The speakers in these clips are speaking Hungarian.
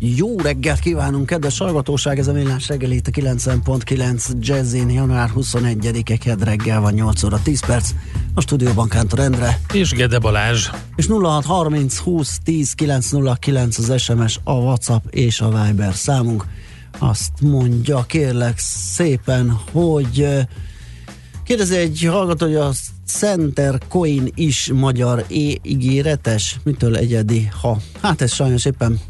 Jó reggelt kívánunk, kedves hallgatóság! Ez a Millás reggel itt a 90.9 Jazzin, január 21-e kedd reggel van 8 óra 10 perc. A stúdióban Kántor Endre. És Gede Balázs. És 0630 20 10 909 az SMS, a WhatsApp és a Viber számunk. Azt mondja, kérlek szépen, hogy kérdezi egy hallgató, hogy a Center Coin is magyar e-ígéretes? Mitől egyedi, ha? Hát ez sajnos éppen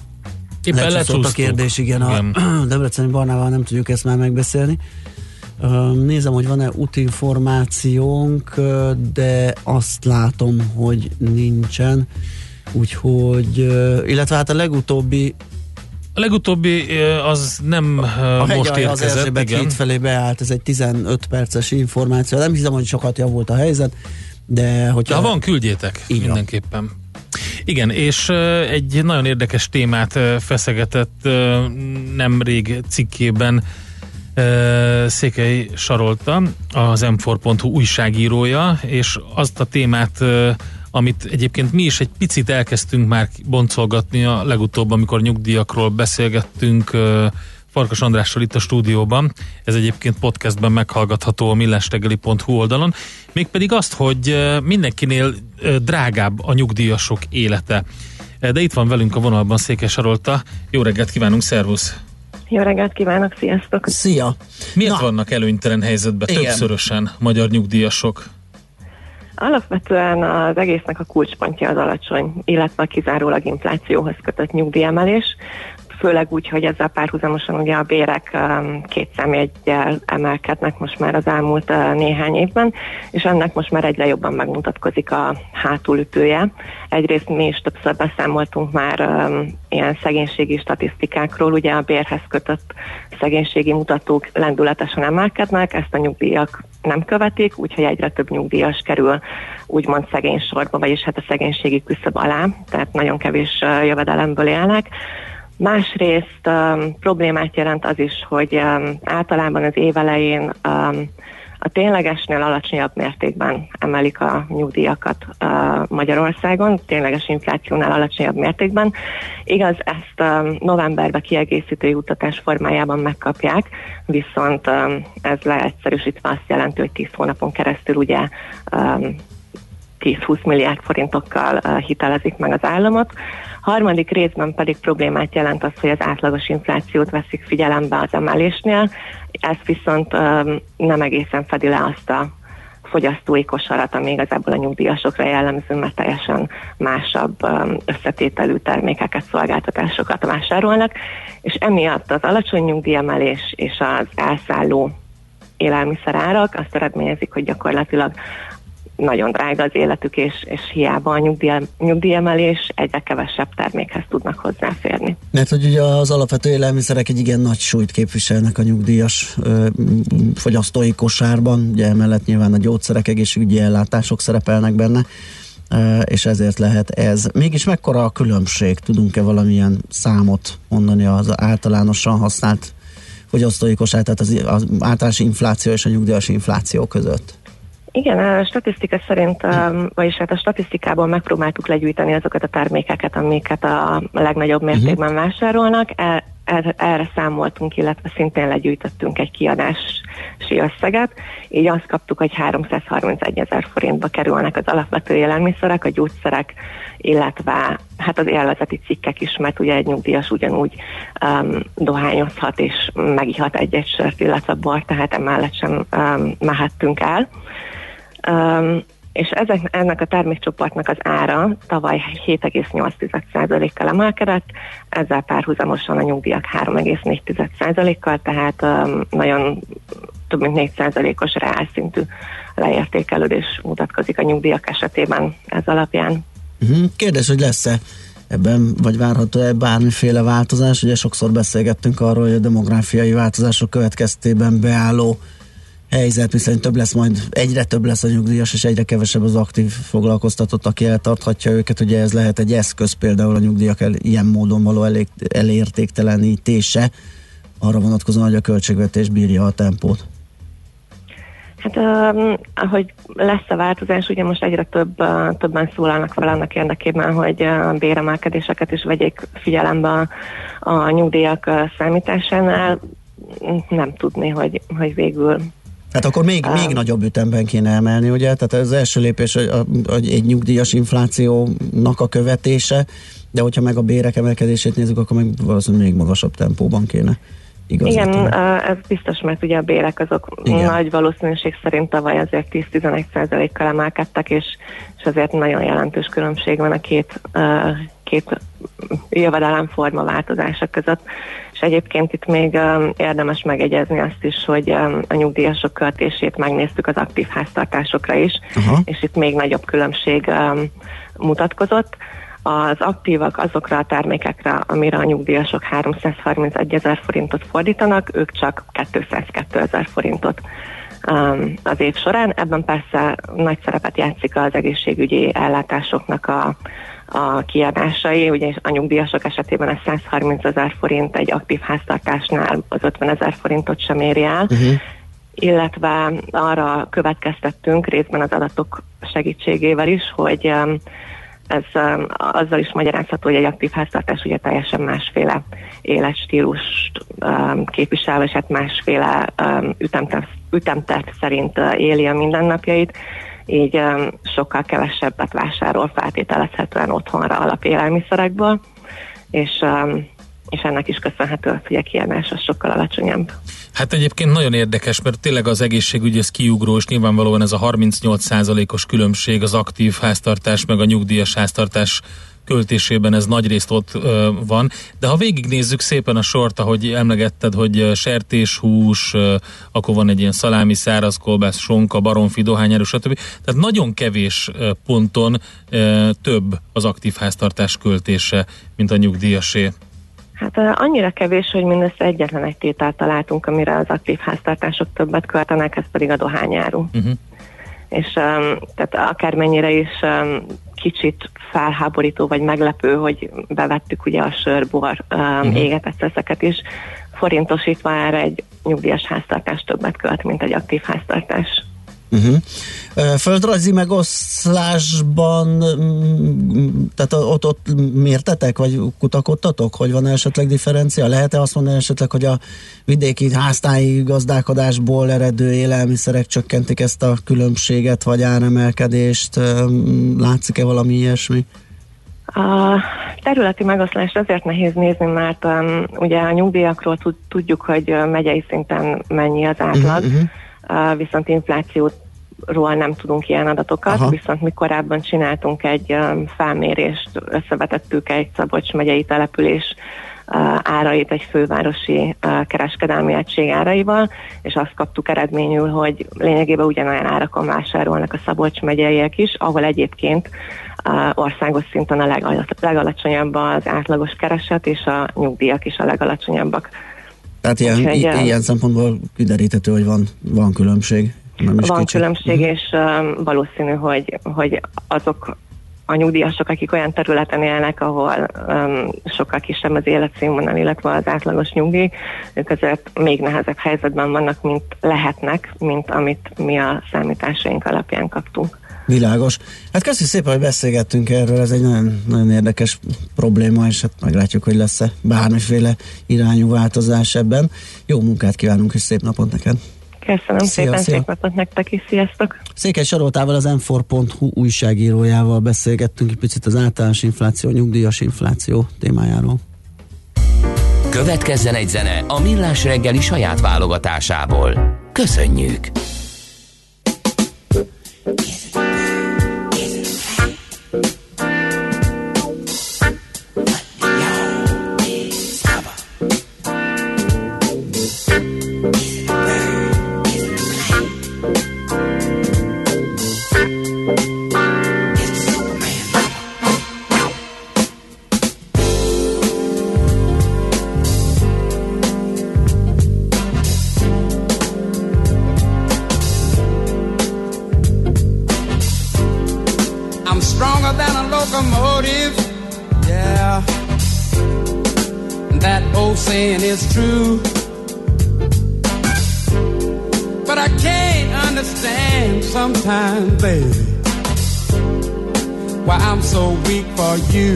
Éppen lecsúszott a kérdés, igen, igen. a Debreceni Barnával nem tudjuk ezt már megbeszélni. Nézem, hogy van-e útinformációnk, de azt látom, hogy nincsen. Úgyhogy, illetve hát a legutóbbi a legutóbbi az nem a most érkezett. Az Erzsébet híd felé beállt, ez egy 15 perces információ. Nem hiszem, hogy sokat javult a helyzet, de hogyha... Ha van, küldjétek Igen. mindenképpen. Igen, és egy nagyon érdekes témát feszegetett nemrég cikkében Székely Sarolta, az m4.hu újságírója, és azt a témát amit egyébként mi is egy picit elkezdtünk már boncolgatni a legutóbb, amikor nyugdíjakról beszélgettünk Farkas Andrással itt a stúdióban. Ez egyébként podcastben meghallgatható a millástegeli.hu oldalon. Mégpedig azt, hogy mindenkinél drágább a nyugdíjasok élete. De itt van velünk a vonalban Székes Sarolta. Jó reggelt kívánunk, szervusz! Jó reggelt kívánok, sziasztok! Szia! Miért Na. vannak előnytelen helyzetben Igen. többszörösen magyar nyugdíjasok? Alapvetően az egésznek a kulcspontja az alacsony, illetve a kizárólag inflációhoz kötött nyugdíjemelés főleg úgy, hogy ezzel párhuzamosan ugye a bérek um, két számjegyel emelkednek most már az elmúlt uh, néhány évben, és ennek most már egyre jobban megmutatkozik a hátulütője. Egyrészt mi is többször beszámoltunk már um, ilyen szegénységi statisztikákról, ugye a bérhez kötött szegénységi mutatók lendületesen emelkednek, ezt a nyugdíjak nem követik, úgyhogy egyre több nyugdíjas kerül úgymond szegény sorba, vagyis hát a szegénységi küszöb alá, tehát nagyon kevés uh, jövedelemből élnek. Másrészt um, problémát jelent az is, hogy um, általában az év um, a ténylegesnél alacsonyabb mértékben emelik a nyugdíjakat uh, Magyarországon, tényleges inflációnál alacsonyabb mértékben. Igaz, ezt um, novemberben kiegészítő jutatás formájában megkapják, viszont um, ez leegyszerűsítve azt jelenti, hogy 10 hónapon keresztül ugye um, 10-20 milliárd forintokkal uh, hitelezik meg az államot. Harmadik részben pedig problémát jelent az, hogy az átlagos inflációt veszik figyelembe az emelésnél, ez viszont um, nem egészen fedi le azt a fogyasztói kosarat, ami igazából a nyugdíjasokra jellemző, mert teljesen másabb összetételű termékeket, szolgáltatásokat vásárolnak, és emiatt az alacsony nyugdíjemelés és az elszálló élelmiszerárak azt eredményezik, hogy gyakorlatilag nagyon drága az életük, és, és hiába a nyugdíj, nyugdíjemelés egyre kevesebb termékhez tudnak hozzáférni. Mert hogy ugye az alapvető élelmiszerek egy igen nagy súlyt képviselnek a nyugdíjas ö, fogyasztói kosárban, ugye emellett nyilván a gyógyszerek, egészségügyi ellátások szerepelnek benne, ö, és ezért lehet ez. Mégis mekkora a különbség? Tudunk-e valamilyen számot mondani az általánosan használt fogyasztói kosár, tehát az, az általános infláció és a nyugdíjas infláció között? Igen, a statisztika szerint, vagyis hát a statisztikából megpróbáltuk legyűjteni azokat a termékeket, amiket a legnagyobb mhm. mértékben vásárolnak. El, er, erre számoltunk, illetve szintén legyűjtöttünk egy kiadási összeget. Így azt kaptuk, hogy 331 ezer forintba kerülnek az alapvető élelmiszerek, a gyógyszerek, illetve hát az élvezeti cikkek is, mert ugye egy nyugdíjas ugyanúgy um, dohányozhat és megihat egy-egy sört, illetve bort, tehát emellett sem um, mehettünk el. Um, és ezek, ennek a termékcsoportnak az ára tavaly 7,8%-kal emelkedett, ezzel párhuzamosan a nyugdíjak 3,4%-kal, tehát um, nagyon több mint 4%-os reálszintű leértékelődés mutatkozik a nyugdíjak esetében ez alapján. Mhm. Kérdés, hogy lesz-e ebben, vagy várható-e bármiféle változás? Ugye sokszor beszélgettünk arról, hogy a demográfiai változások következtében beálló helyzet, viszont több lesz majd, egyre több lesz a nyugdíjas, és egyre kevesebb az aktív foglalkoztatott, aki eltarthatja őket. Ugye ez lehet egy eszköz például a nyugdíjak el, ilyen módon való elég, elértéktelenítése, arra vonatkozóan, hogy a költségvetés bírja a tempót. Hát um, ahogy lesz a változás, ugye most egyre több, uh, többen szólalnak fel annak érdekében, hogy uh, béremelkedéseket is vegyék figyelembe a, a nyugdíjak uh, számításánál. Nem tudni, hogy, hogy végül Hát akkor még, um, még nagyobb ütemben kéne emelni, ugye? Tehát az első lépés a, a, egy nyugdíjas inflációnak a követése, de hogyha meg a bérek emelkedését nézzük, akkor meg valószínűleg még magasabb tempóban kéne. Igazgatni. Igen, ez biztos, mert ugye a bérek azok Igen. nagy valószínűség szerint tavaly azért 10-11% kal emelkedtek, és, és azért nagyon jelentős különbség van a két, két jövedelemforma változása között. És egyébként itt még érdemes megegyezni azt is, hogy a nyugdíjasok költését megnéztük az aktív háztartásokra is, uh-huh. és itt még nagyobb különbség mutatkozott. Az aktívak azokra a termékekre, amire a nyugdíjasok 331 ezer forintot fordítanak, ők csak 202 ezer forintot az év során. Ebben persze nagy szerepet játszik az egészségügyi ellátásoknak a a kiadásai, ugye a nyugdíjasok esetében a 130 ezer forint egy aktív háztartásnál az 50 ezer forintot sem éri el, uh-huh. illetve arra következtettünk részben az adatok segítségével is, hogy ez um, azzal is magyarázható, hogy egy aktív háztartás ugye teljesen másféle életstílust um, képvisel, és hát másféle um, ütemterv, ütemterv szerint uh, éli a mindennapjait, így sokkal kevesebbet vásárol feltételezhetően otthonra alapélelmiszerekből, és, és ennek is köszönhető, hogy a kiadás az sokkal alacsonyabb. Hát egyébként nagyon érdekes, mert tényleg az egészségügy ez kiugró, és nyilvánvalóan ez a 38%-os különbség az aktív háztartás meg a nyugdíjas háztartás költésében ez nagyrészt ott ö, van, de ha végignézzük szépen a sort, ahogy emlegetted, hogy sertéshús, ö, akkor van egy ilyen szalámi, szárazkolbász, sonka, baromfi, dohányáró, stb. Tehát nagyon kevés ponton ö, több az aktív háztartás költése, mint a nyugdíjasé. Hát annyira kevés, hogy mindössze egyetlen egy tételt találtunk, amire az aktív háztartások többet költenek, ez pedig a dohányáru. Uh-huh. És um, tehát akármennyire is um, kicsit felháborító vagy meglepő, hogy bevettük ugye a sörbor um, uh-huh. égetett ezeket is, forintosítva erre egy nyugdíjas háztartás többet költ, mint egy aktív háztartás. Uh-huh. Földrajzi megoszlásban, tehát ott, ott mértetek, vagy kutakodtatok, hogy van esetleg differencia? Lehet-e azt mondani esetleg, hogy a vidéki háztáji gazdálkodásból eredő élelmiszerek csökkentik ezt a különbséget, vagy áremelkedést? Látszik-e valami ilyesmi? A területi megoszlást azért nehéz nézni, mert um, ugye a nyugdíjakról tudjuk, hogy megyei szinten mennyi az átlag, uh-huh viszont inflációról nem tudunk ilyen adatokat, Aha. viszont mi korábban csináltunk egy felmérést, összevetettük egy Szabolcs megyei település árait egy fővárosi kereskedelmi egység áraival, és azt kaptuk eredményül, hogy lényegében ugyanolyan árakon vásárolnak a Szabolcs megyeiek is, ahol egyébként országos szinten a legalacsonyabb az átlagos kereset, és a nyugdíjak is a legalacsonyabbak. Tehát ilyen, Úgyhogy, ilyen szempontból kideríthető, hogy van, van különbség. Nem is van kicsit. különbség, és um, valószínű, hogy, hogy azok a nyugdíjasok, akik olyan területen élnek, ahol um, sokkal kisebb az életszínvonal, illetve az átlagos nyugdíj, ők azért még nehezebb helyzetben vannak, mint lehetnek, mint amit mi a számításaink alapján kaptunk. Világos. Hát köszönjük szépen, hogy beszélgettünk erről, ez egy nagyon, nagyon érdekes probléma, és hát meglátjuk, hogy lesz-e bármiféle irányú változás ebben. Jó munkát kívánunk, és szép napot neked! Köszönöm szia, szépen, szia. szép napot nektek is, sziasztok! Székely Saroltával, az m újságírójával beszélgettünk egy picit az általános infláció, nyugdíjas infláció témájáról. Következzen egy zene a Millás reggeli saját válogatásából. Köszönjük! stronger saying is true. But I can't understand sometimes, baby, why I'm so weak for you.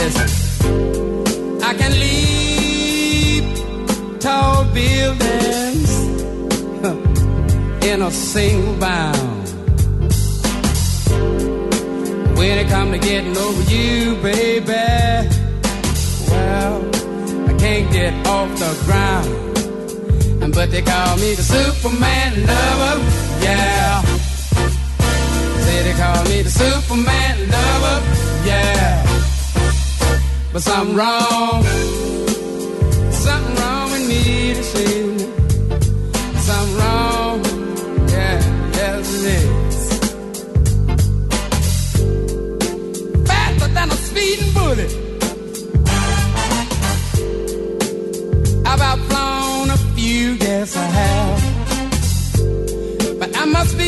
Listen, I can leap tall buildings in a single bound. When it come to getting over you, baby, well, can't get off the ground. But they call me the Superman lover, yeah. Say they call me the Superman lover, yeah. But something wrong, something wrong with me to see. Something wrong, yeah, yes it is. Faster than a speeding bullet.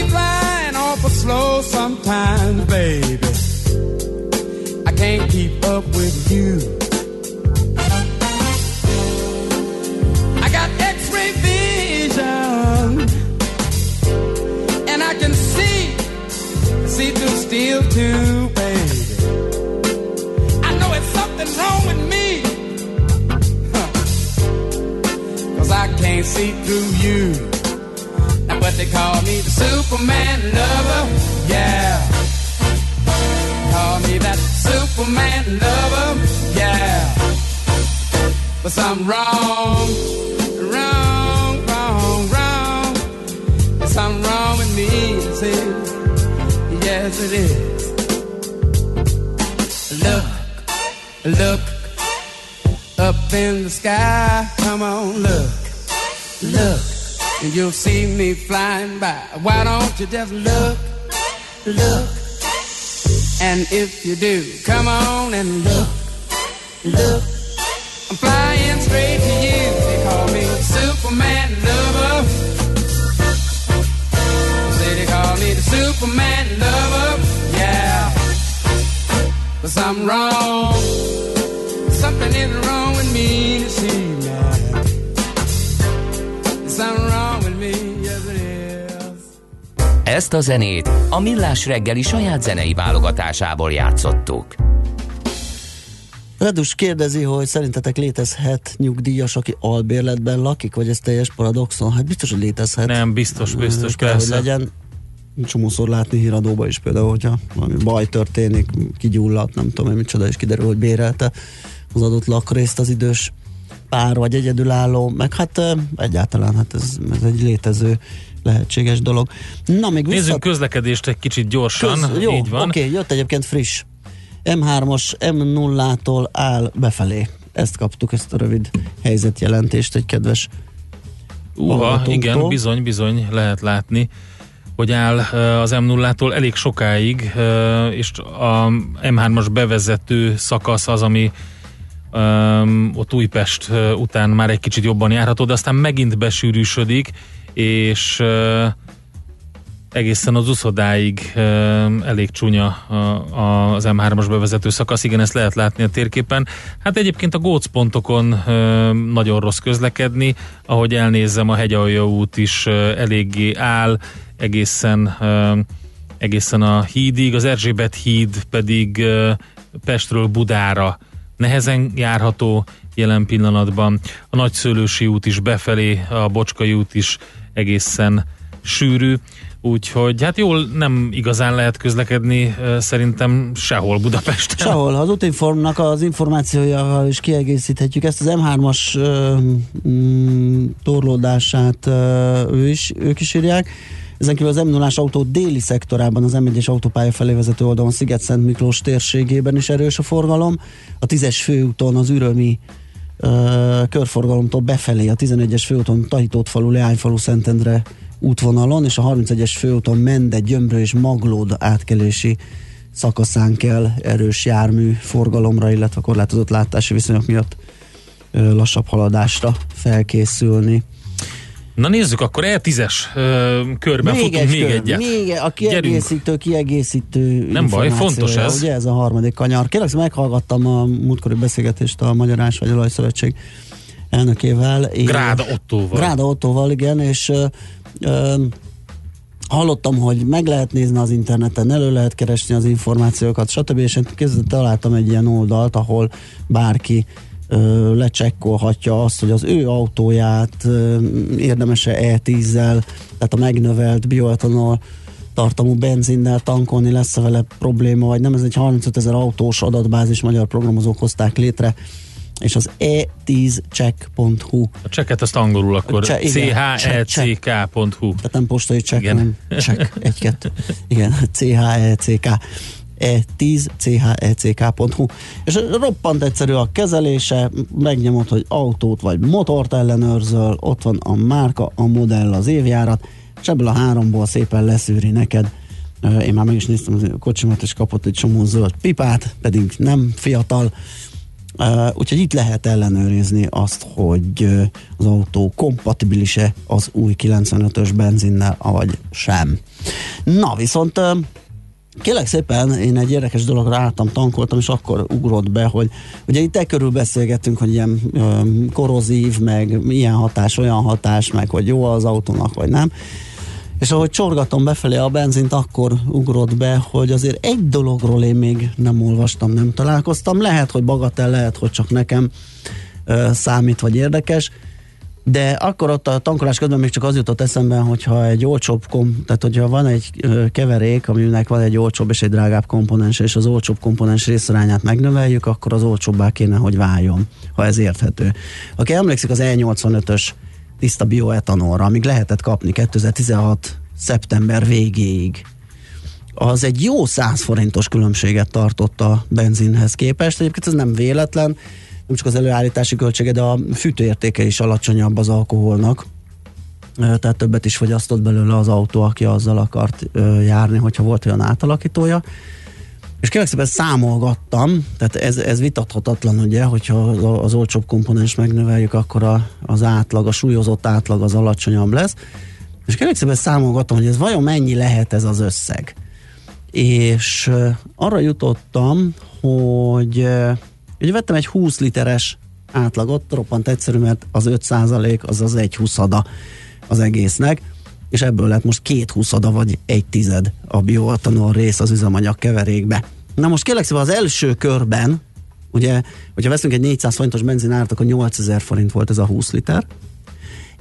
Be flying awful slow sometimes, baby. I can't keep up with you. I got x-ray vision. And I can see, see through steel too, baby. I know it's something wrong with me. Cause I can't see through you. Now, but they call me Superman lover, yeah. Call me that Superman lover, yeah. But something wrong, wrong, wrong, wrong. There's something wrong with me, is. Yes, it is. Look, look up in the sky. Come on, look, look, and you'll see me flying by. Why don't you just look, look? And if you do, come on and look, look. I'm flying straight to you. They call me Superman lover. Say they call me the Superman lover. Yeah. But something wrong. Something is wrong with me to see now. Ezt a zenét a Millás reggeli saját zenei válogatásából játszottuk. Redus kérdezi, hogy szerintetek létezhet nyugdíjas, aki albérletben lakik, vagy ez teljes paradoxon? Hát biztos, hogy létezhet. Nem, biztos, biztos, Kell, hogy persze. legyen. Csomószor látni híradóba is például, hogyha valami baj történik, kigyulladt, nem tudom micsoda, és kiderül, hogy bérelte az adott lakrészt az idős pár, vagy egyedülálló, meg hát egyáltalán hát ez, ez egy létező lehetséges dolog. Na, még vissza... Nézzünk közlekedést egy kicsit gyorsan. Köz, jó, Így van. oké, okay, jött egyébként friss. M3-os M0-tól áll befelé. Ezt kaptuk, ezt a rövid helyzetjelentést egy kedves Uha, igen, bizony, bizony lehet látni, hogy áll ö, az M0-tól elég sokáig, ö, és a M3-as bevezető szakasz az, ami um, ott Újpest után már egy kicsit jobban járható, de aztán megint besűrűsödik, és egészen az uszodáig elég csúnya az M3-as bevezető szakasz, igen, ezt lehet látni a térképen. Hát egyébként a gócpontokon nagyon rossz közlekedni, ahogy elnézem, a hegyalja út is eléggé áll, egészen egészen a hídig, az Erzsébet híd pedig Pestről Budára nehezen járható jelen pillanatban. A Nagyszőlősi út is befelé, a Bocskai út is egészen sűrű, úgyhogy hát jól nem igazán lehet közlekedni szerintem sehol Budapesten. Sehol, az útinformnak az információjával is kiegészíthetjük ezt az M3-as ö, mm, torlódását ő is, ők is írják. Ezen kívül az m 0 autó déli szektorában, az M1-es autópálya felé vezető oldalon Sziget-Szent Miklós térségében is erős a forgalom. A 10-es főúton az ürömi ö, körforgalomtól befelé, a 11-es főúton Tahitót falu, Leányfalu, Szentendre útvonalon, és a 31-es főúton Mende, Gyömrő és Maglód átkelési szakaszán kell erős jármű forgalomra, illetve korlátozott látási viszonyok miatt ö, lassabb haladásra felkészülni. Na nézzük, akkor E10-es ö, körben még futunk egy még kör, egyet. Még a kiegészítő, kiegészítő Nem baj, fontos ez. Ugye ez a harmadik kanyar. Kérlek, meghallgattam a múltkori beszélgetést a Magyar Ás vagy Olajszövetség elnökével. Gráda Ottóval. Gráda Ottóval, igen, és ö, ö, hallottam, hogy meg lehet nézni az interneten, elő lehet keresni az információkat, stb. És én találtam egy ilyen oldalt, ahol bárki lecsekkolhatja azt, hogy az ő autóját érdemes-e E10-zel, tehát a megnövelt bioetanol tartalmú benzinnel tankolni, lesz-e vele probléma, vagy nem. Ez egy 35 ezer autós adatbázis, magyar programozók hozták létre, és az e e10check.hu A csekket azt angolul akkor Cse- check.hu tehát nem postai csekk, Igen. hanem csekk, egy-kettő. Igen, C-H-E-C-K. E10 check.hu és roppant egyszerű a kezelése, megnyomod, hogy autót vagy motort ellenőrzöl, ott van a márka, a modell, az évjárat, és ebből a háromból szépen leszűri neked. Én már meg is néztem a kocsimat, és kapott egy csomó zöld pipát, pedig nem fiatal. Úgyhogy itt lehet ellenőrizni azt, hogy az autó kompatibilis-e az új 95-ös benzinnel, vagy sem. Na, viszont kérlek szépen, én egy érdekes dologra álltam, tankoltam, és akkor ugrott be, hogy ugye itt körül beszélgettünk, hogy ilyen um, korozív, meg ilyen hatás, olyan hatás, meg hogy jó az autónak, vagy nem. És ahogy csorgatom befelé a benzint, akkor ugrott be, hogy azért egy dologról én még nem olvastam, nem találkoztam. Lehet, hogy bagatel, lehet, hogy csak nekem ö, számít, vagy érdekes, de akkor ott a tankolás közben még csak az jutott eszembe, hogyha egy olcsóbb, kom- tehát hogyha van egy ö, keverék, aminek van egy olcsóbb és egy drágább komponens, és az olcsóbb komponens részarányát megnöveljük, akkor az olcsóbbá kéne, hogy váljon, ha ez érthető. Aki emlékszik az E85-ös tiszta bioetanolra, amíg lehetett kapni 2016 szeptember végéig, az egy jó 100 forintos különbséget tartott a benzinhez képest. Egyébként ez nem véletlen, nem csak az előállítási költsége, de a fűtőértéke is alacsonyabb az alkoholnak. Tehát többet is fogyasztott belőle az autó, aki azzal akart járni, hogyha volt olyan átalakítója. És kérlek szépen számolgattam, tehát ez, ez vitathatatlan, ugye, hogyha az, az olcsóbb komponens megnöveljük, akkor a, az átlag, a súlyozott átlag az alacsonyabb lesz. És kérlek szépen számolgattam, hogy ez vajon mennyi lehet ez az összeg. És arra jutottam, hogy ugye vettem egy 20 literes átlagot, roppant egyszerű, mert az 5 az az egy huszada az egésznek, és ebből lett most két huszada vagy egy tized a bioetanol rész az üzemanyag keverékbe. Na most kérlek szépen az első körben, ugye, hogyha veszünk egy 400 forintos benzinárt, akkor 8000 forint volt ez a 20 liter,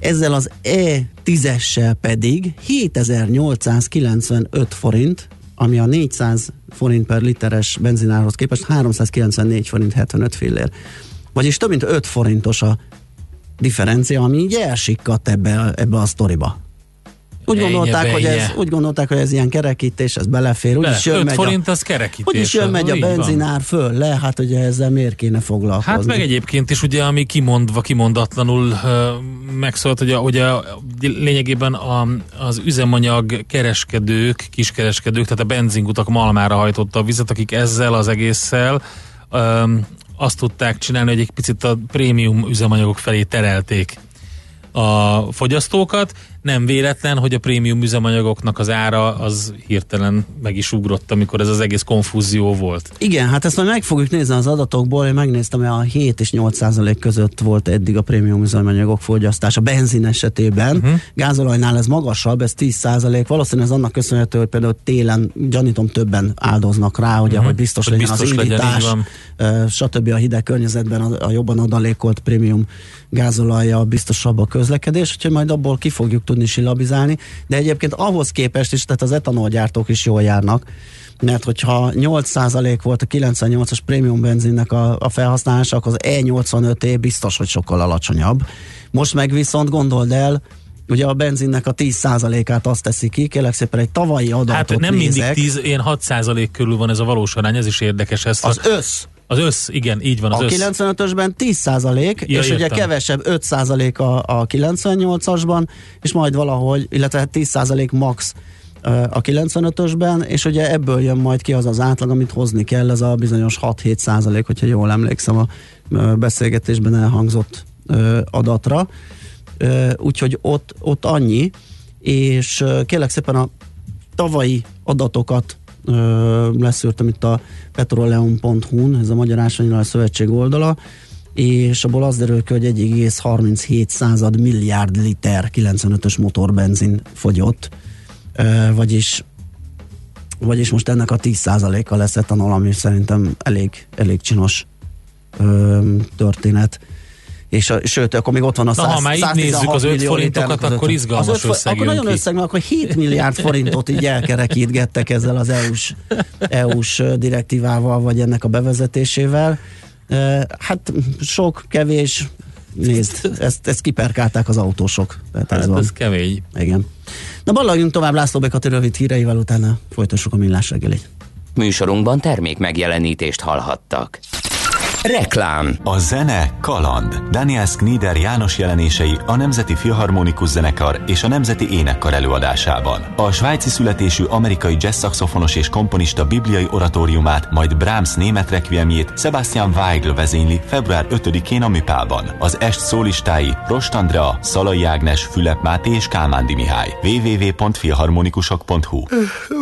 ezzel az E10-essel pedig 7895 forint, ami a 400 forint per literes benzinárhoz képest 394 forint 75 fillér. Vagyis több mint 5 forintos a differencia, ami így elsikkadt ebbe, ebbe a sztoriba. Úgy Ennyi, gondolták, hogy ez, úgy gondolták, hogy ez ilyen kerekítés, ez belefér. Úgy Bele, is jön, 5 megy forint a, az kerekítés. hogy is jön, megy a benzinár föl le, hát ugye ezzel miért kéne foglalkozni? Hát meg egyébként is ugye, ami kimondva, kimondatlanul megszólt, hogy, a, a, lényegében a, az üzemanyag kereskedők, kiskereskedők, tehát a benzinkutak malmára hajtotta a vizet, akik ezzel az egésszel um, azt tudták csinálni, hogy egy picit a prémium üzemanyagok felé terelték a fogyasztókat. Nem véletlen, hogy a prémium üzemanyagoknak az ára az hirtelen meg is ugrott, amikor ez az egész konfúzió volt. Igen, hát ezt majd meg fogjuk nézni az adatokból. Én megnéztem, hogy a 7 és 8 százalék között volt eddig a prémium üzemanyagok fogyasztása benzin esetében. Uh-huh. Gázolajnál ez magasabb, ez 10 százalék. Valószínűleg ez annak köszönhető, hogy például télen gyanítom többen áldoznak rá, ugye, uh-huh. hogy biztos. Hogy legyen biztos az legyen, indítás, ö, stb. a hideg környezetben a, a jobban adalékolt prémium gázolajja biztosabb a közlekedés, úgyhogy majd abból ki fogjuk tudni silabizálni, de egyébként ahhoz képest is, tehát az etanolgyártók is jól járnak, mert hogyha 8% volt a 98-as prémium benzinnek a, a felhasználása, akkor az E85E biztos, hogy sokkal alacsonyabb. Most meg viszont gondold el, ugye a benzinnek a 10%-át azt teszi ki, kérlek szépen egy tavalyi adatot Hát nem nézek, mindig 10, én 6 körül van ez a valós arány, ez is érdekes. Ezt az a, össz, az össz, igen, így van, az a össz. 95-ösben 10 százalék, Ja, és ugye értem. kevesebb 5 százalék a, a 98-asban, és majd valahogy, illetve hát 10 százalék max a 95-ösben, és ugye ebből jön majd ki az az átlag, amit hozni kell, ez a bizonyos 6-7 százalék, hogyha jól emlékszem a beszélgetésben elhangzott adatra. úgyhogy ott, ott annyi, és kérlek szépen a tavalyi adatokat leszűrtem itt a petroleum.hu-n, ez a Magyar Ásványolaj Szövetség oldala, és abból az derül ki, hogy 1,37 század milliárd liter 95-ös motorbenzin fogyott, vagyis vagyis most ennek a 10%-a lesz etanol, ami szerintem elég, elég csinos ö, történet. És a, sőt, akkor még ott van a 100, Na, ha már így nézzük az 5 forintokat, akkor izgalmas az öt, összeg Akkor nagyon ki. összeg, mert akkor 7 milliárd forintot így elkerekítgettek ezzel az EU-s, EU-s direktívával, vagy ennek a bevezetésével. Hát sok, kevés, nézd, ezt, ezt kiperkálták az autósok. Tehát hát ez, van. ez kemény. Igen. Na ballagjunk tovább László Bekati rövid híreivel, utána folytassuk a millás reggelit. Műsorunkban termék megjelenítést hallhattak. Reklám A zene kaland. Daniel Knider János jelenései a Nemzeti Filharmonikus Zenekar és a Nemzeti Énekkar előadásában. A svájci születésű amerikai jazz szaxofonos és komponista bibliai oratóriumát, majd Brahms német requiemjét Sebastian Weigl vezényli február 5-én a Műpában. Az est szólistái Rost Andrea, Szalai Ágnes, Fülep Máté és Kálmándi Mihály. www.filharmonikusok.hu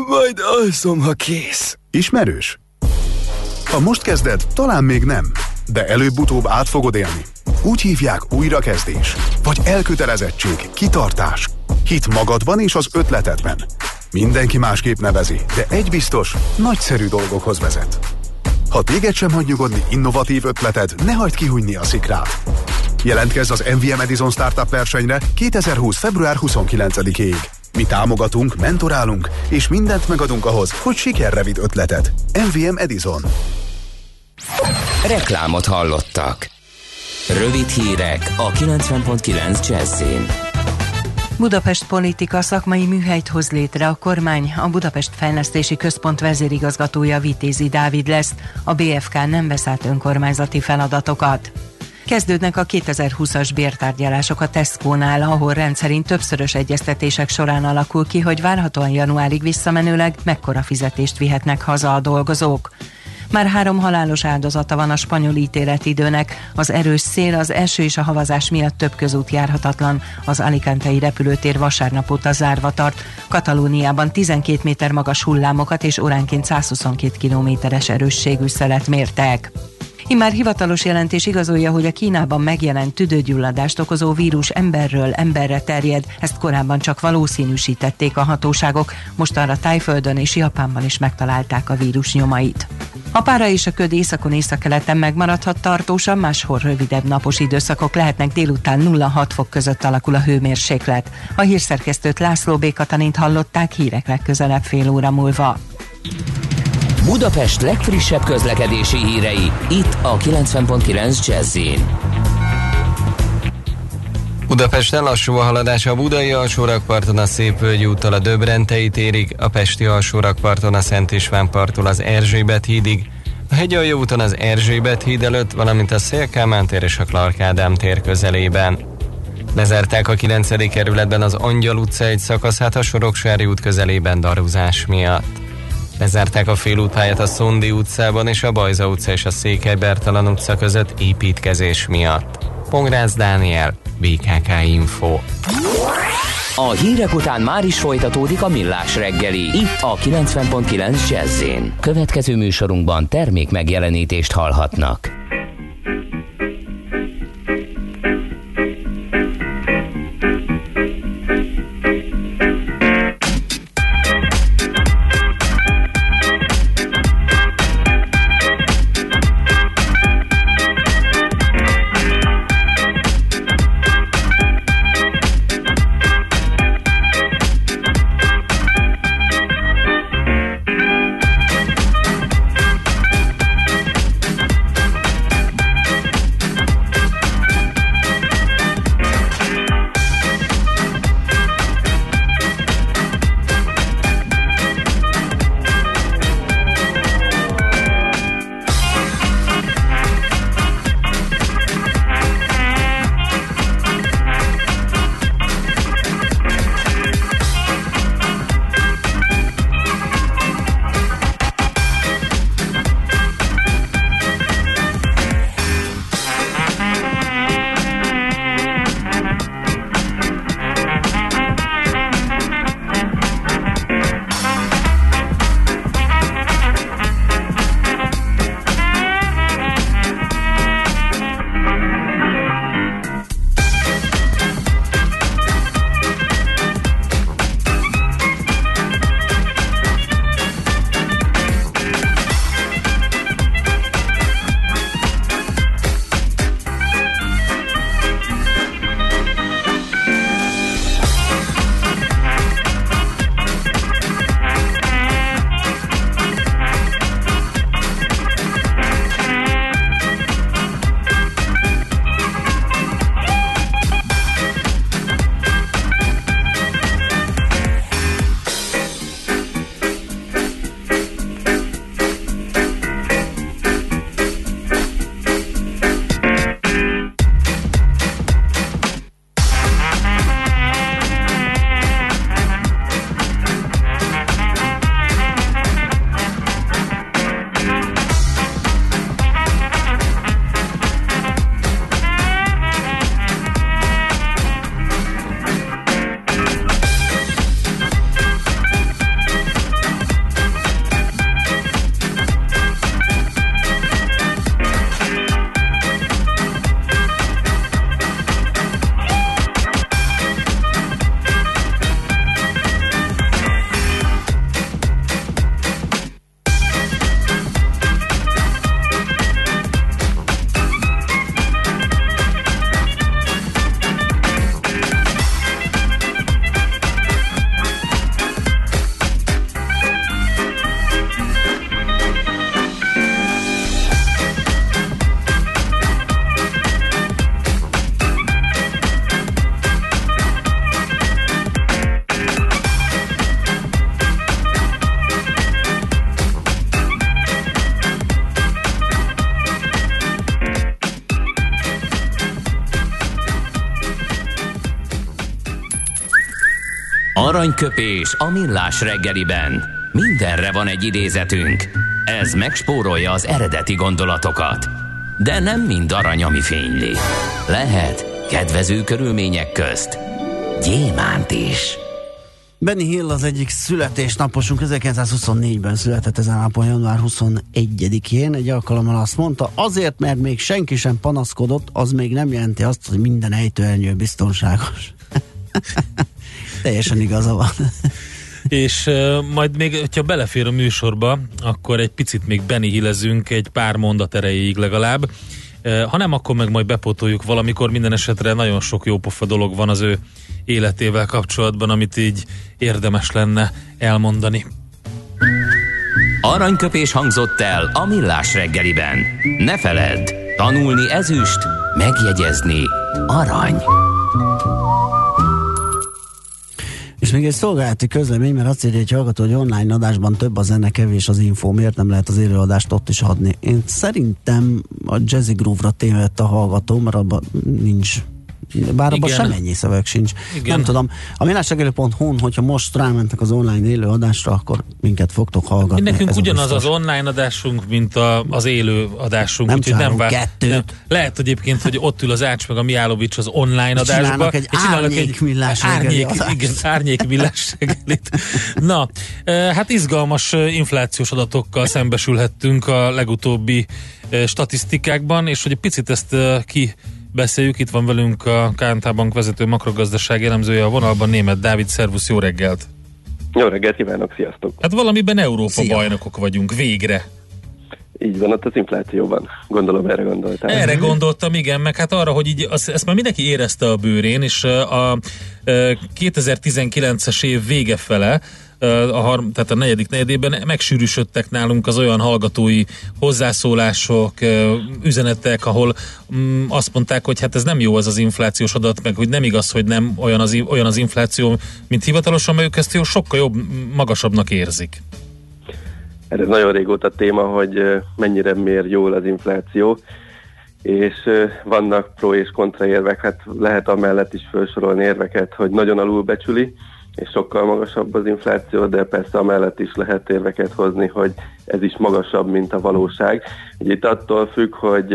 Majd alszom, ha kész. Ismerős? Ha most kezded, talán még nem, de előbb-utóbb át fogod élni. Úgy hívják újrakezdés, vagy elkötelezettség, kitartás, hit magadban és az ötletedben. Mindenki másképp nevezi, de egy biztos, nagyszerű dolgokhoz vezet. Ha téged sem hagy nyugodni innovatív ötleted, ne hagyd kihújni a szikrát. Jelentkezz az MVM Edison Startup versenyre 2020. február 29-ig. Mi támogatunk, mentorálunk, és mindent megadunk ahhoz, hogy sikerre vidd ötleted. MVM Edison. Reklámot hallottak. Rövid hírek a 90.9 Jazzin. Budapest politika szakmai műhelyt hoz létre a kormány. A Budapest Fejlesztési Központ vezérigazgatója Vitézi Dávid lesz. A BFK nem vesz át önkormányzati feladatokat. Kezdődnek a 2020-as bértárgyalások a Tesco-nál, ahol rendszerint többszörös egyeztetések során alakul ki, hogy várhatóan januárig visszamenőleg mekkora fizetést vihetnek haza a dolgozók. Már három halálos áldozata van a spanyol ítéletidőnek. Az erős szél, az eső és a havazás miatt több közút járhatatlan. Az Alicantei repülőtér vasárnap óta zárva tart. Katalóniában 12 méter magas hullámokat és óránként 122 kilométeres erősségű szelet mértek. Immár hivatalos jelentés igazolja, hogy a Kínában megjelent tüdőgyulladást okozó vírus emberről emberre terjed, ezt korábban csak valószínűsítették a hatóságok, mostanra Tájföldön és Japánban is megtalálták a vírus nyomait. A pára és a köd északon északkeleten megmaradhat tartósan, máshol rövidebb napos időszakok lehetnek délután 0-6 fok között alakul a hőmérséklet. A hírszerkesztőt László B. Katalint hallották hírek legközelebb fél óra múlva. Budapest legfrissebb közlekedési hírei, itt a 90.9 jazz Budapest lassú a haladás a Budai alsórakparton a Szépvölgyi úttal a Döbrentei térig, a Pesti alsórakparton a Szent István parttól az Erzsébet hídig, a Hegyaljó úton az Erzsébet híd előtt, valamint a Szélkámán tér és a Clark Ádám tér közelében. Lezárták a 9. kerületben az Angyal utca egy szakaszát a Soroksári út közelében daruzás miatt. Lezárták a félútpályát a Szondi utcában és a Bajza utca és a Székely Bertalan utca között építkezés miatt. Pongrász Dániel, BKK Info. A hírek után már is folytatódik a millás reggeli, itt a 90.9 jazz Következő műsorunkban termék megjelenítést hallhatnak. Aranyköpés a millás reggeliben. Mindenre van egy idézetünk. Ez megspórolja az eredeti gondolatokat. De nem mind arany, ami fényli. Lehet kedvező körülmények közt gyémánt is. Benny Hill az egyik születésnaposunk, 1924-ben született ezen napon, január 21-én. Egy alkalommal azt mondta, azért, mert még senki sem panaszkodott, az még nem jelenti azt, hogy minden ejtőernyő biztonságos. Teljesen igaza van. És uh, majd még, hogyha belefér a műsorba, akkor egy picit még Benny Hillezünk egy pár mondat erejéig legalább. Uh, ha nem, akkor meg majd bepótoljuk valamikor. Minden esetre nagyon sok jópofa dolog van az ő életével kapcsolatban, amit így érdemes lenne elmondani. Aranyköpés hangzott el a millás reggeliben. Ne feledd, tanulni ezüst, megjegyezni arany. És még egy szolgálati közlemény, mert azt írja egy hallgató, hogy online adásban több a zene, kevés az info. Miért nem lehet az élőadást ott is adni? Én szerintem a Jazzy Groove-ra tévedt a hallgató, mert abban nincs bár abban semennyi szöveg sincs. Igen. Nem tudom. A millásregelő.hu-n, hogyha most rámentek az online élő adásra, akkor minket fogtok hallgatni. Nekünk ugyanaz az online adásunk, mint a, az élő adásunk. Nem nem vár, kettőt. Nem. Lehet egyébként, hogy ott ül az Ács meg a Miálovics az online adásba. Egy és csinálnak egy millás árnyék, igen, árnyék millás reggelit. Na, hát izgalmas inflációs adatokkal szembesülhettünk a legutóbbi statisztikákban, és hogy egy picit ezt ki beszéljük. Itt van velünk a KNT Bank vezető makrogazdaság elemzője a vonalban, német Dávid. Szervusz, jó reggelt! Jó reggelt kívánok, sziasztok! Hát valamiben Európa Szia. bajnokok vagyunk, végre! Így van, ott az inflációban. Gondolom erre gondoltál. Erre gondoltam, igen, meg hát arra, hogy így azt, ezt már mindenki érezte a bőrén, és a, a 2019-es év vége fele a, harm, tehát a negyedik negyedében megsűrűsödtek nálunk az olyan hallgatói hozzászólások, üzenetek, ahol mm, azt mondták, hogy hát ez nem jó ez az inflációs adat, meg hogy nem igaz, hogy nem olyan az, olyan az infláció, mint hivatalosan, mert ők ezt jó, sokkal jobb, magasabbnak érzik. Ez nagyon régóta téma, hogy mennyire mér jól az infláció, és vannak pro és kontra érvek, hát lehet amellett is felsorolni érveket, hogy nagyon alulbecsüli, és sokkal magasabb az infláció, de persze amellett is lehet érveket hozni, hogy ez is magasabb, mint a valóság. Ugye itt attól függ, hogy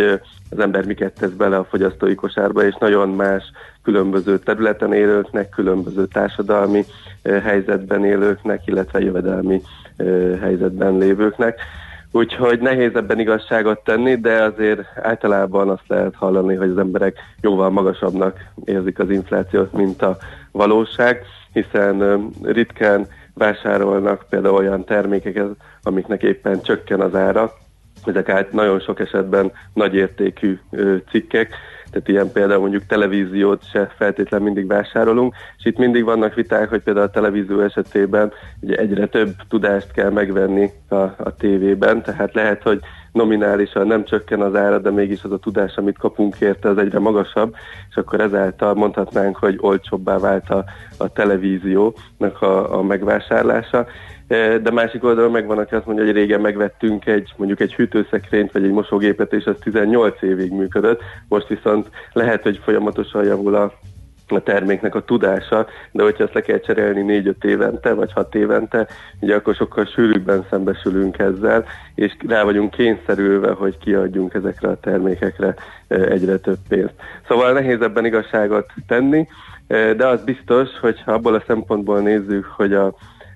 az ember miket tesz bele a fogyasztói kosárba, és nagyon más különböző területen élőknek, különböző társadalmi helyzetben élőknek, illetve jövedelmi helyzetben lévőknek. Úgyhogy nehéz ebben igazságot tenni, de azért általában azt lehet hallani, hogy az emberek jóval magasabbnak érzik az inflációt, mint a valóság hiszen ritkán vásárolnak például olyan termékeket, amiknek éppen csökken az ára. Ezek át nagyon sok esetben nagyértékű cikkek, tehát ilyen például mondjuk televíziót se feltétlen mindig vásárolunk, és itt mindig vannak viták, hogy például a televízió esetében ugye egyre több tudást kell megvenni a, a tévében, tehát lehet, hogy nominálisan nem csökken az ára, de mégis az a tudás, amit kapunk érte, az egyre magasabb, és akkor ezáltal mondhatnánk, hogy olcsóbbá vált a, a televíziónak a, a megvásárlása. E, de másik oldalon megvan, aki azt mondja, hogy régen megvettünk egy mondjuk egy hűtőszekrényt vagy egy mosógépet, és az 18 évig működött. Most viszont lehet, hogy folyamatosan javul a a terméknek a tudása, de hogyha ezt le kell cserélni 4-5 évente, vagy 6 évente, ugye akkor sokkal sűrűbben szembesülünk ezzel, és rá vagyunk kényszerülve, hogy kiadjunk ezekre a termékekre e, egyre több pénzt. Szóval nehéz ebben igazságot tenni, e, de az biztos, hogy abból a szempontból nézzük, hogy a,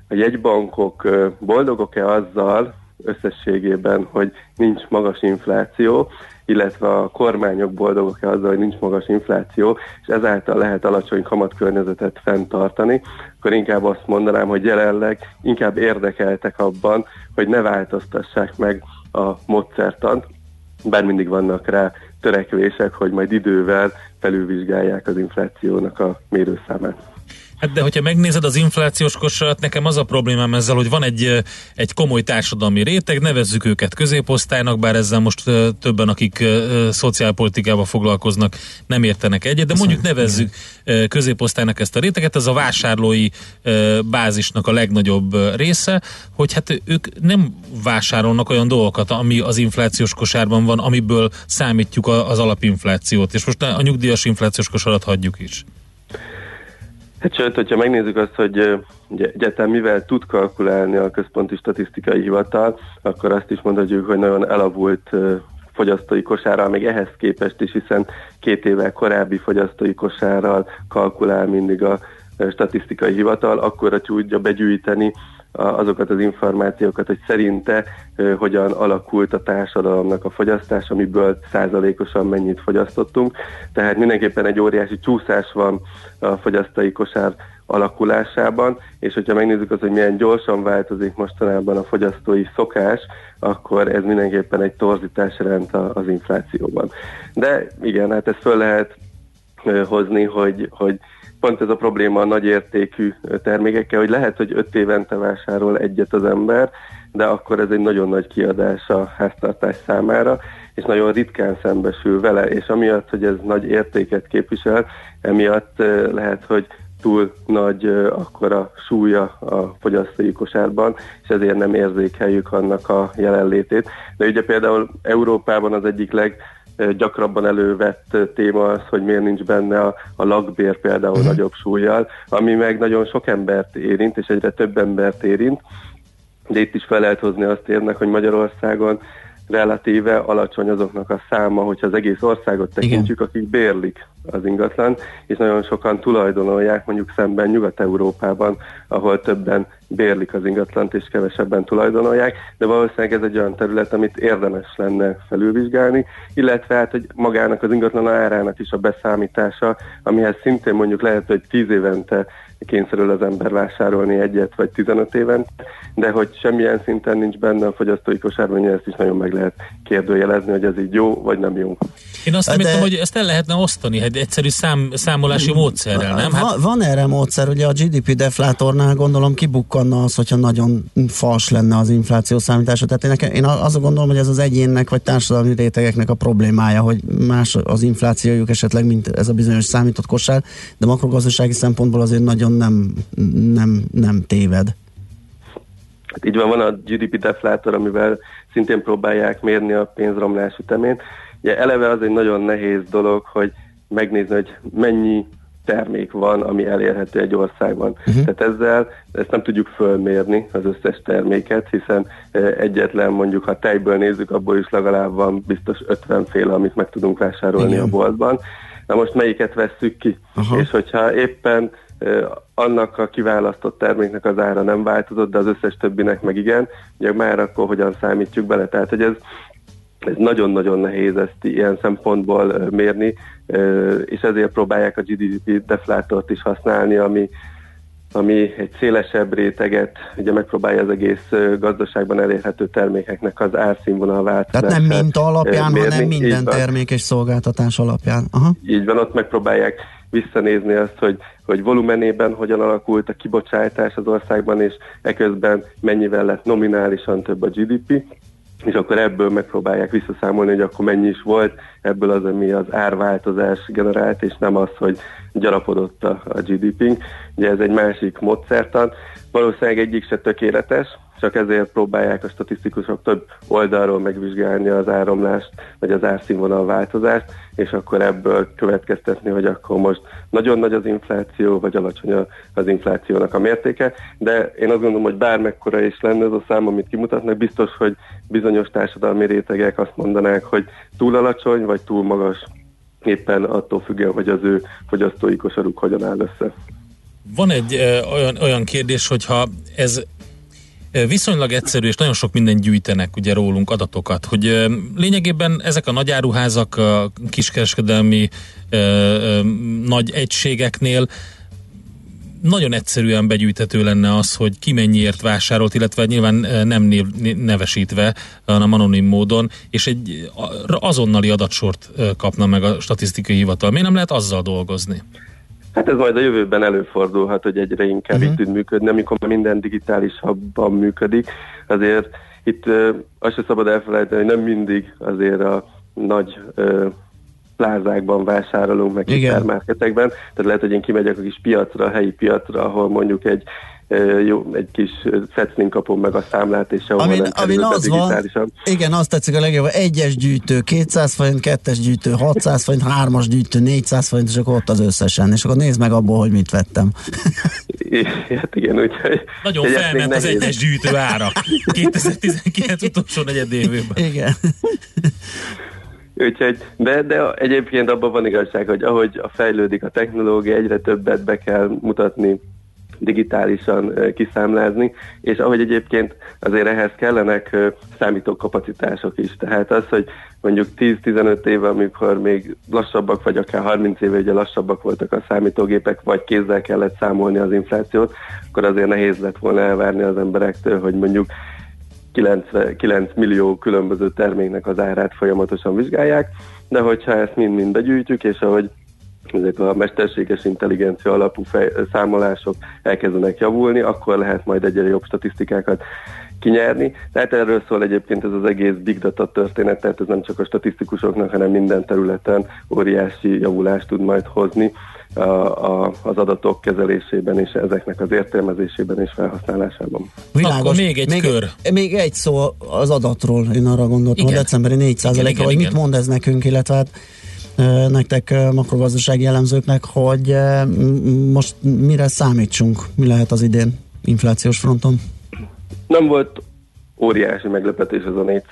a jegybankok e, boldogok-e azzal összességében, hogy nincs magas infláció, illetve a kormányok boldogok-e azzal, hogy nincs magas infláció, és ezáltal lehet alacsony kamatkörnyezetet fenntartani, akkor inkább azt mondanám, hogy jelenleg inkább érdekeltek abban, hogy ne változtassák meg a módszertant, bár mindig vannak rá törekvések, hogy majd idővel felülvizsgálják az inflációnak a mérőszámát. Hát de hogyha megnézed az inflációs kosarat, nekem az a problémám ezzel, hogy van egy, egy komoly társadalmi réteg, nevezzük őket középosztálynak, bár ezzel most többen, akik szociálpolitikával foglalkoznak, nem értenek egyet, de mondjuk nevezzük középosztálynak ezt a réteget, ez a vásárlói bázisnak a legnagyobb része, hogy hát ők nem vásárolnak olyan dolgokat, ami az inflációs kosárban van, amiből számítjuk az alapinflációt, és most a nyugdíjas inflációs kosarat hagyjuk is. Hát sőt, hogyha megnézzük azt, hogy ugye, mivel tud kalkulálni a központi statisztikai hivatal, akkor azt is mondhatjuk, hogy nagyon elavult fogyasztói kosárral, még ehhez képest is, hiszen két évvel korábbi fogyasztói kosárral kalkulál mindig a statisztikai hivatal, akkor tudja begyűjteni azokat az információkat, hogy szerinte hogyan alakult a társadalomnak a fogyasztás, amiből százalékosan mennyit fogyasztottunk. Tehát mindenképpen egy óriási csúszás van a fogyasztói kosár alakulásában, és hogyha megnézzük azt, hogy milyen gyorsan változik mostanában a fogyasztói szokás, akkor ez mindenképpen egy torzítás jelent az inflációban. De igen, hát ezt föl lehet hozni, hogy, hogy pont ez a probléma a nagy értékű termékekkel, hogy lehet, hogy öt évente vásárol egyet az ember, de akkor ez egy nagyon nagy kiadás a háztartás számára, és nagyon ritkán szembesül vele, és amiatt, hogy ez nagy értéket képvisel, emiatt lehet, hogy túl nagy akkor a súlya a fogyasztói kosárban, és ezért nem érzékeljük annak a jelenlétét. De ugye például Európában az egyik leg gyakrabban elővett téma az, hogy miért nincs benne a, a lakbér például mm. nagyobb súlyjal, ami meg nagyon sok embert érint, és egyre több embert érint. De itt is fel lehet hozni azt érnek, hogy Magyarországon relatíve alacsony azoknak a száma, hogyha az egész országot tekintjük, Igen. akik bérlik az ingatlan, és nagyon sokan tulajdonolják, mondjuk szemben Nyugat-Európában, ahol többen bérlik az ingatlant, és kevesebben tulajdonolják, de valószínűleg ez egy olyan terület, amit érdemes lenne felülvizsgálni, illetve hát, hogy magának az ingatlan árának is a beszámítása, amihez szintén mondjuk lehet, hogy tíz évente kényszerül az ember vásárolni egyet vagy 15 évente, de hogy semmilyen szinten nincs benne a fogyasztói kosárban, ezt is nagyon meg lehet kérdőjelezni, hogy ez így jó vagy nem jó. Én azt nem de... hogy ezt el lehetne osztani, egy egyszerű szám, számolási módszerrel, nem? Hát... Van, van erre módszer, ugye a GDP deflátornál gondolom kibukkanna az, hogyha nagyon fals lenne az infláció számítása. Tehát én, nekem, én azt gondolom, hogy ez az egyénnek vagy társadalmi rétegeknek a problémája, hogy más az inflációjuk esetleg, mint ez a bizonyos számított kosár, de makrogazdasági szempontból azért nagyon nem, nem, nem téved. Hát így van, van a GDP deflátor, amivel szintén próbálják mérni a pénzromlás ütemét. Ugye eleve az egy nagyon nehéz dolog, hogy megnézni, hogy mennyi termék van, ami elérhető egy országban. Uh-huh. Tehát ezzel ezt nem tudjuk fölmérni, az összes terméket, hiszen e, egyetlen mondjuk, ha tejből nézzük, abból is legalább van biztos 50 féle, amit meg tudunk vásárolni Igen. a boltban. Na most melyiket vesszük ki? Uh-huh. És hogyha éppen annak a kiválasztott terméknek az ára nem változott, de az összes többinek meg igen, ugye már akkor hogyan számítjuk bele. Tehát, hogy ez ez nagyon-nagyon nehéz ezt ilyen szempontból mérni, és ezért próbálják a GDP deflátort is használni, ami, ami egy szélesebb réteget, ugye megpróbálja az egész gazdaságban elérhető termékeknek az árszínvonal változását Tehát nem mint alapján, mérni. hanem minden termék és szolgáltatás alapján. Aha. Így van, ott megpróbálják visszanézni azt, hogy, hogy volumenében hogyan alakult a kibocsátás az országban, és eközben mennyivel lett nominálisan több a GDP, és akkor ebből megpróbálják visszaszámolni, hogy akkor mennyi is volt ebből az, ami az árváltozás generált, és nem az, hogy gyarapodott a, a GDP-nk. Ugye ez egy másik módszertan. Valószínűleg egyik se tökéletes, csak ezért próbálják a statisztikusok több oldalról megvizsgálni az áramlást, vagy az árszínvonal változást, és akkor ebből következtetni, hogy akkor most nagyon nagy az infláció, vagy alacsony az inflációnak a mértéke, de én azt gondolom, hogy bármekkora is lenne ez a szám, amit kimutatnak, biztos, hogy bizonyos társadalmi rétegek azt mondanák, hogy túl alacsony, vagy túl magas, éppen attól függően, hogy az ő fogyasztói kosaruk hogyan áll össze. Van egy ö, olyan, olyan kérdés, hogyha ez viszonylag egyszerű, és nagyon sok minden gyűjtenek ugye rólunk adatokat, hogy lényegében ezek a nagyáruházak, a kiskereskedelmi nagy egységeknél nagyon egyszerűen begyűjthető lenne az, hogy ki mennyiért vásárolt, illetve nyilván nem név, nevesítve, hanem anonim módon, és egy azonnali adatsort kapna meg a statisztikai hivatal. Miért nem lehet azzal dolgozni? Hát ez majd a jövőben előfordulhat, hogy egyre inkább uh-huh. így tud működni, amikor minden digitálisabban működik. Azért itt uh, azt sem szabad elfelejteni, hogy nem mindig azért a nagy uh, plázákban vásárolunk, meg hipermarketekben. Tehát lehet, hogy én kimegyek a kis piacra, a helyi piacra, ahol mondjuk egy jó, egy kis fecnin kapom meg a számlát, és sehol Amin, nem amin az van, igen, azt tetszik a legjobb, egyes gyűjtő 200 forint, kettes gyűjtő 600 forint, hármas gyűjtő 400 forint, és akkor ott az összesen, és akkor nézd meg abból, hogy mit vettem. hát igen, úgyhogy... Nagyon felment az egyes gyűjtő ára 2019 utolsó negyed évében. Igen. Úgyhogy, de, de egyébként abban van igazság, hogy ahogy a fejlődik a technológia, egyre többet be kell mutatni digitálisan kiszámlázni, és ahogy egyébként azért ehhez kellenek számítókapacitások is. Tehát az, hogy mondjuk 10-15 éve, amikor még lassabbak, vagy akár 30 éve ugye lassabbak voltak a számítógépek, vagy kézzel kellett számolni az inflációt, akkor azért nehéz lett volna elvárni az emberektől, hogy mondjuk 9, millió különböző terméknek az árát folyamatosan vizsgálják, de hogyha ezt mind-mind begyűjtjük, és ahogy ezek a mesterséges intelligencia alapú fej, számolások elkezdenek javulni, akkor lehet majd egyre jobb statisztikákat kinyerni. Tehát erről szól egyébként ez az egész big data történet, tehát ez nem csak a statisztikusoknak, hanem minden területen óriási javulást tud majd hozni a, a, az adatok kezelésében és ezeknek az értelmezésében és felhasználásában. Világos. Akkor még egy még, kör. Még egy szó az adatról, én arra gondoltam, igen. a decemberi 4 ra hogy mit mond ez nekünk, illetve hát nektek makrogazdasági jellemzőknek, hogy most mire számítsunk, mi lehet az idén inflációs fronton? Nem volt óriási meglepetés az a 4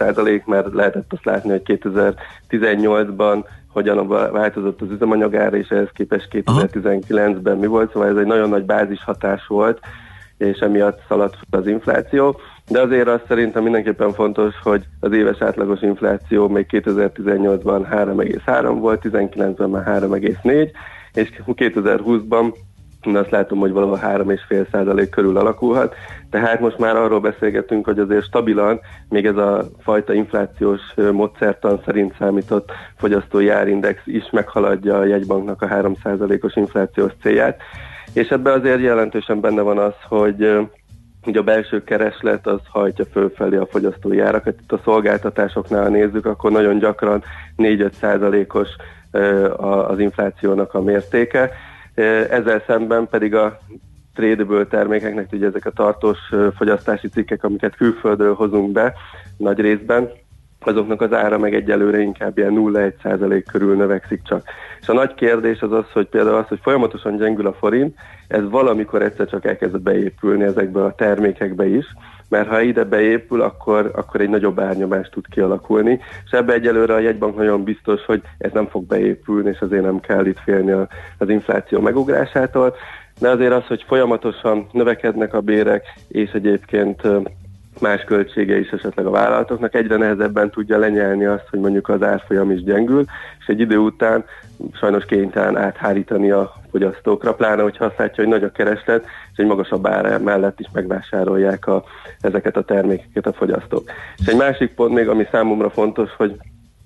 mert lehetett azt látni, hogy 2018-ban hogyan változott az üzemanyagára, és ehhez képest 2019-ben mi volt, szóval ez egy nagyon nagy bázis hatás volt, és emiatt szaladt az infláció. De azért azt szerintem mindenképpen fontos, hogy az éves átlagos infláció még 2018-ban 3,3 volt, 19-ben már 3,4, és 2020-ban azt látom, hogy valahol 3,5 százalék körül alakulhat. Tehát most már arról beszélgetünk, hogy azért stabilan még ez a fajta inflációs módszertan szerint számított fogyasztói árindex is meghaladja a jegybanknak a 3 százalékos inflációs célját. És ebben azért jelentősen benne van az, hogy ugye a belső kereslet az hajtja fölfelé a fogyasztói árakat. Itt a szolgáltatásoknál nézzük, akkor nagyon gyakran 4-5 százalékos az inflációnak a mértéke. Ezzel szemben pedig a tradable termékeknek, ugye ezek a tartós fogyasztási cikkek, amiket külföldről hozunk be nagy részben, azoknak az ára meg egyelőre inkább ilyen 0,1% körül növekszik csak. És a nagy kérdés az az, hogy például az, hogy folyamatosan gyengül a forint, ez valamikor egyszer csak elkezd beépülni ezekbe a termékekbe is, mert ha ide beépül, akkor, akkor egy nagyobb árnyomás tud kialakulni, és ebbe egyelőre a jegybank nagyon biztos, hogy ez nem fog beépülni, és azért nem kell itt félni az infláció megugrásától, de azért az, hogy folyamatosan növekednek a bérek, és egyébként más költsége is esetleg a vállalatoknak, egyre nehezebben tudja lenyelni azt, hogy mondjuk az árfolyam is gyengül, és egy idő után sajnos kénytelen áthárítani a fogyasztókra, pláne, hogy azt látja, hogy nagy a kereslet, és egy magasabb ára mellett is megvásárolják a, ezeket a termékeket a fogyasztók. És egy másik pont még, ami számomra fontos, hogy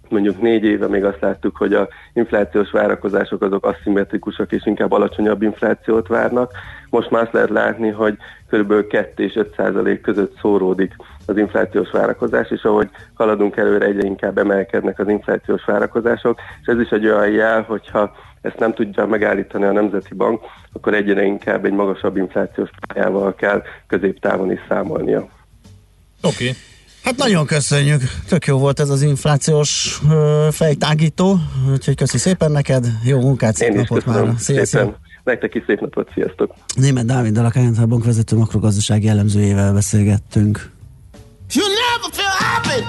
mondjuk négy éve még azt láttuk, hogy a inflációs várakozások azok aszimmetrikusak és inkább alacsonyabb inflációt várnak. Most már azt lehet látni, hogy kb. 2 és 5 százalék között szóródik az inflációs várakozás, és ahogy haladunk előre, egyre inkább emelkednek az inflációs várakozások, és ez is egy olyan jel, hogyha ezt nem tudja megállítani a Nemzeti Bank, akkor egyre inkább egy magasabb inflációs pályával kell középtávon is számolnia. Oké. Okay. Hát nagyon köszönjük, tök jó volt ez az inflációs ö, fejtágító, úgyhogy köszi szépen neked, jó munkát, szép napot már. Szia, szépen. Nektek is szép napot, sziasztok! Német Dávid a KNH Bank vezető makrogazdasági elemzőjével beszélgettünk. You never feel happy.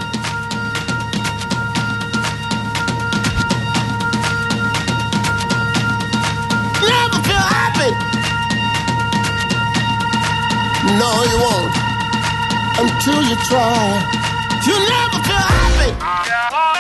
Never feel happy. No, you won't. Until you try. You never feel happy.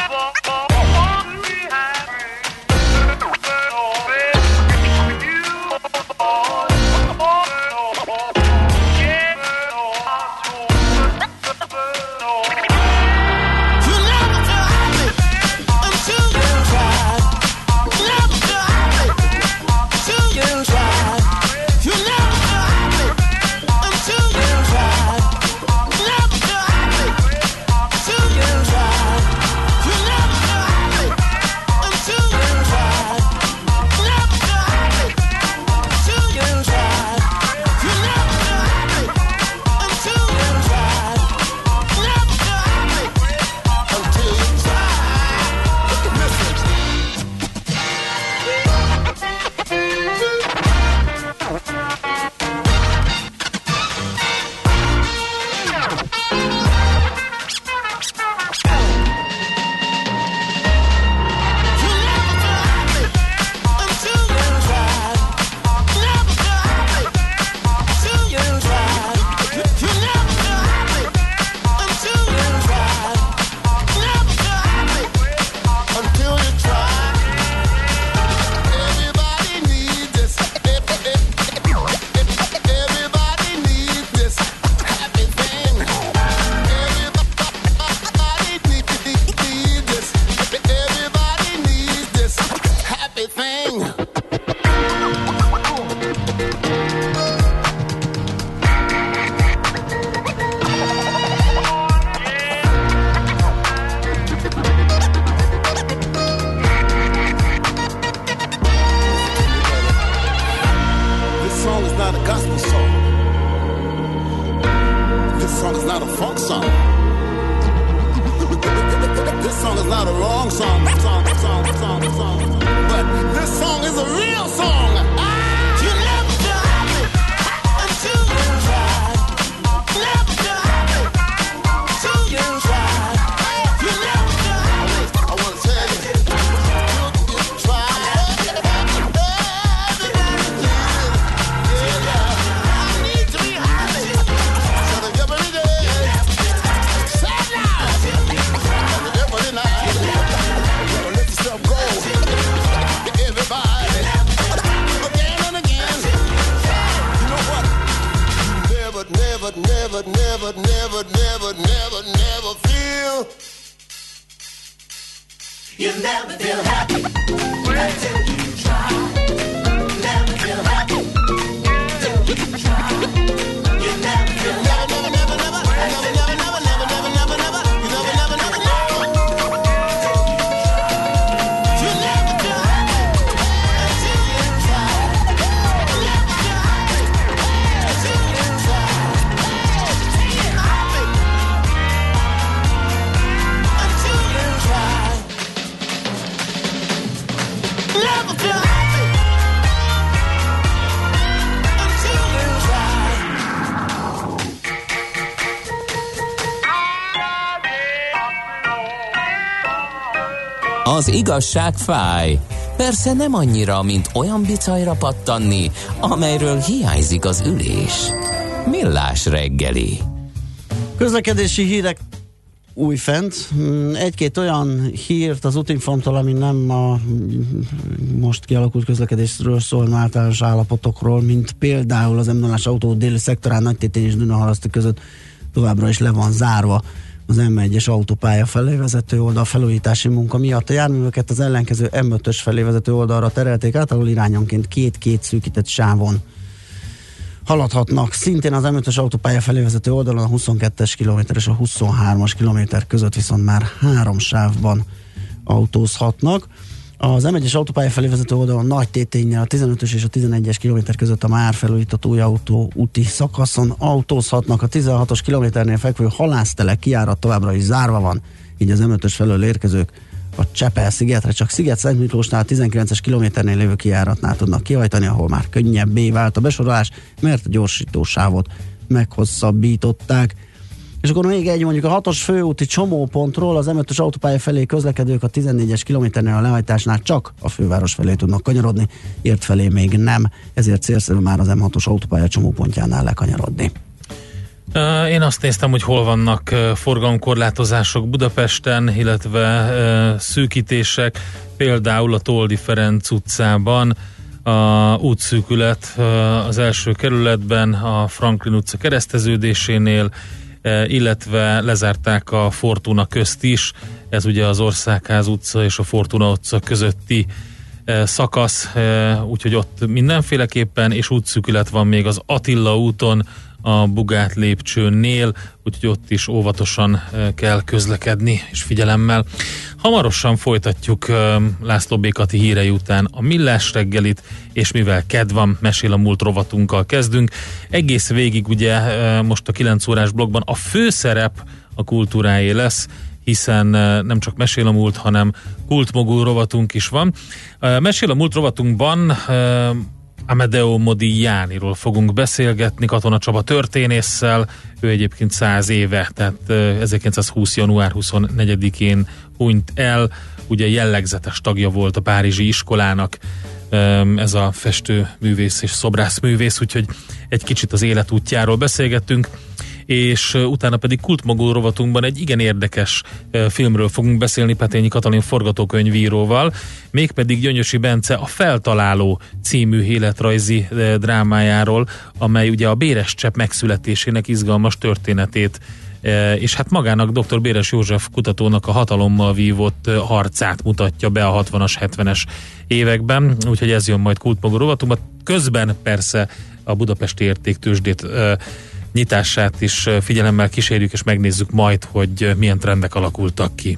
Igazság fáj. Persze nem annyira, mint olyan bicajra pattanni, amelyről hiányzik az ülés. Millás reggeli. Közlekedési hírek újfent. Mm, Egy-két olyan hírt az Utinfomtól, ami nem a most kialakult közlekedésről szól, általános állapotokról, mint például az m autó déli szektorán Nagytétény és Dunaharaszti között továbbra is le van zárva az M1-es autópálya felé vezető oldal felújítási munka miatt. A járműveket az ellenkező M5-ös felé vezető oldalra terelték át, ahol irányonként két-két szűkített sávon haladhatnak. Szintén az M5-ös autópálya felé vezető oldalon a 22-es kilométer és a 23-as kilométer között viszont már három sávban autózhatnak. Az M1-es autópálya felé vezető oldalon nagy tétényel a 15-ös és a 11-es kilométer között a már felújított új autó úti szakaszon autózhatnak. A 16-os kilométernél fekvő halásztele kiárat továbbra is zárva van, így az M5-ös felől érkezők a Csepel szigetre, csak sziget Szent Miklósnál 19-es kilométernél lévő kiáratnál tudnak kihajtani, ahol már könnyebbé vált a besorolás, mert a gyorsítósávot meghosszabbították. És akkor még egy mondjuk a hatos főúti csomópontról az M5-ös autópálya felé közlekedők a 14-es kilométernél a lehajtásnál csak a főváros felé tudnak kanyarodni, ért felé még nem, ezért célszerű már az M6-os autópálya csomópontjánál lekanyarodni. Én azt néztem, hogy hol vannak forgalomkorlátozások Budapesten, illetve szűkítések, például a Toldi Ferenc utcában, a útszűkület az első kerületben, a Franklin utca kereszteződésénél, illetve lezárták a Fortuna közt is, ez ugye az Országház utca és a Fortuna utca közötti ö, szakasz, ö, úgyhogy ott mindenféleképpen, és útszűkület van még az Attila úton, a Bugát lépcsőnél, úgyhogy ott is óvatosan eh, kell közlekedni, és figyelemmel. Hamarosan folytatjuk László Békati hírei után a Millás reggelit, és mivel kedv van, mesél a múlt rovatunkkal kezdünk. Egész végig ugye most a 9 órás blogban a főszerep a kultúráé lesz, hiszen nem csak mesél a múlt, hanem kultmogul rovatunk is van. Mesél a múlt rovatunkban Amedeo Modiglianiról fogunk beszélgetni, Katona Csaba történésszel, ő egyébként száz éve, tehát 1920. január 24-én hunyt el, ugye jellegzetes tagja volt a Párizsi iskolának, ez a festő művész és szobrászművész, úgyhogy egy kicsit az életútjáról beszélgettünk és utána pedig kultmogul rovatunkban egy igen érdekes filmről fogunk beszélni Petényi Katalin forgatókönyvíróval, mégpedig Gyöngyösi Bence a Feltaláló című életrajzi drámájáról, amely ugye a Béres csepp megszületésének izgalmas történetét és hát magának dr. Béres József kutatónak a hatalommal vívott harcát mutatja be a 60-as, 70-es években, úgyhogy ez jön majd kultmogul rovatunkban. Közben persze a budapesti értéktősdét nyitását is figyelemmel kísérjük, és megnézzük majd, hogy milyen trendek alakultak ki.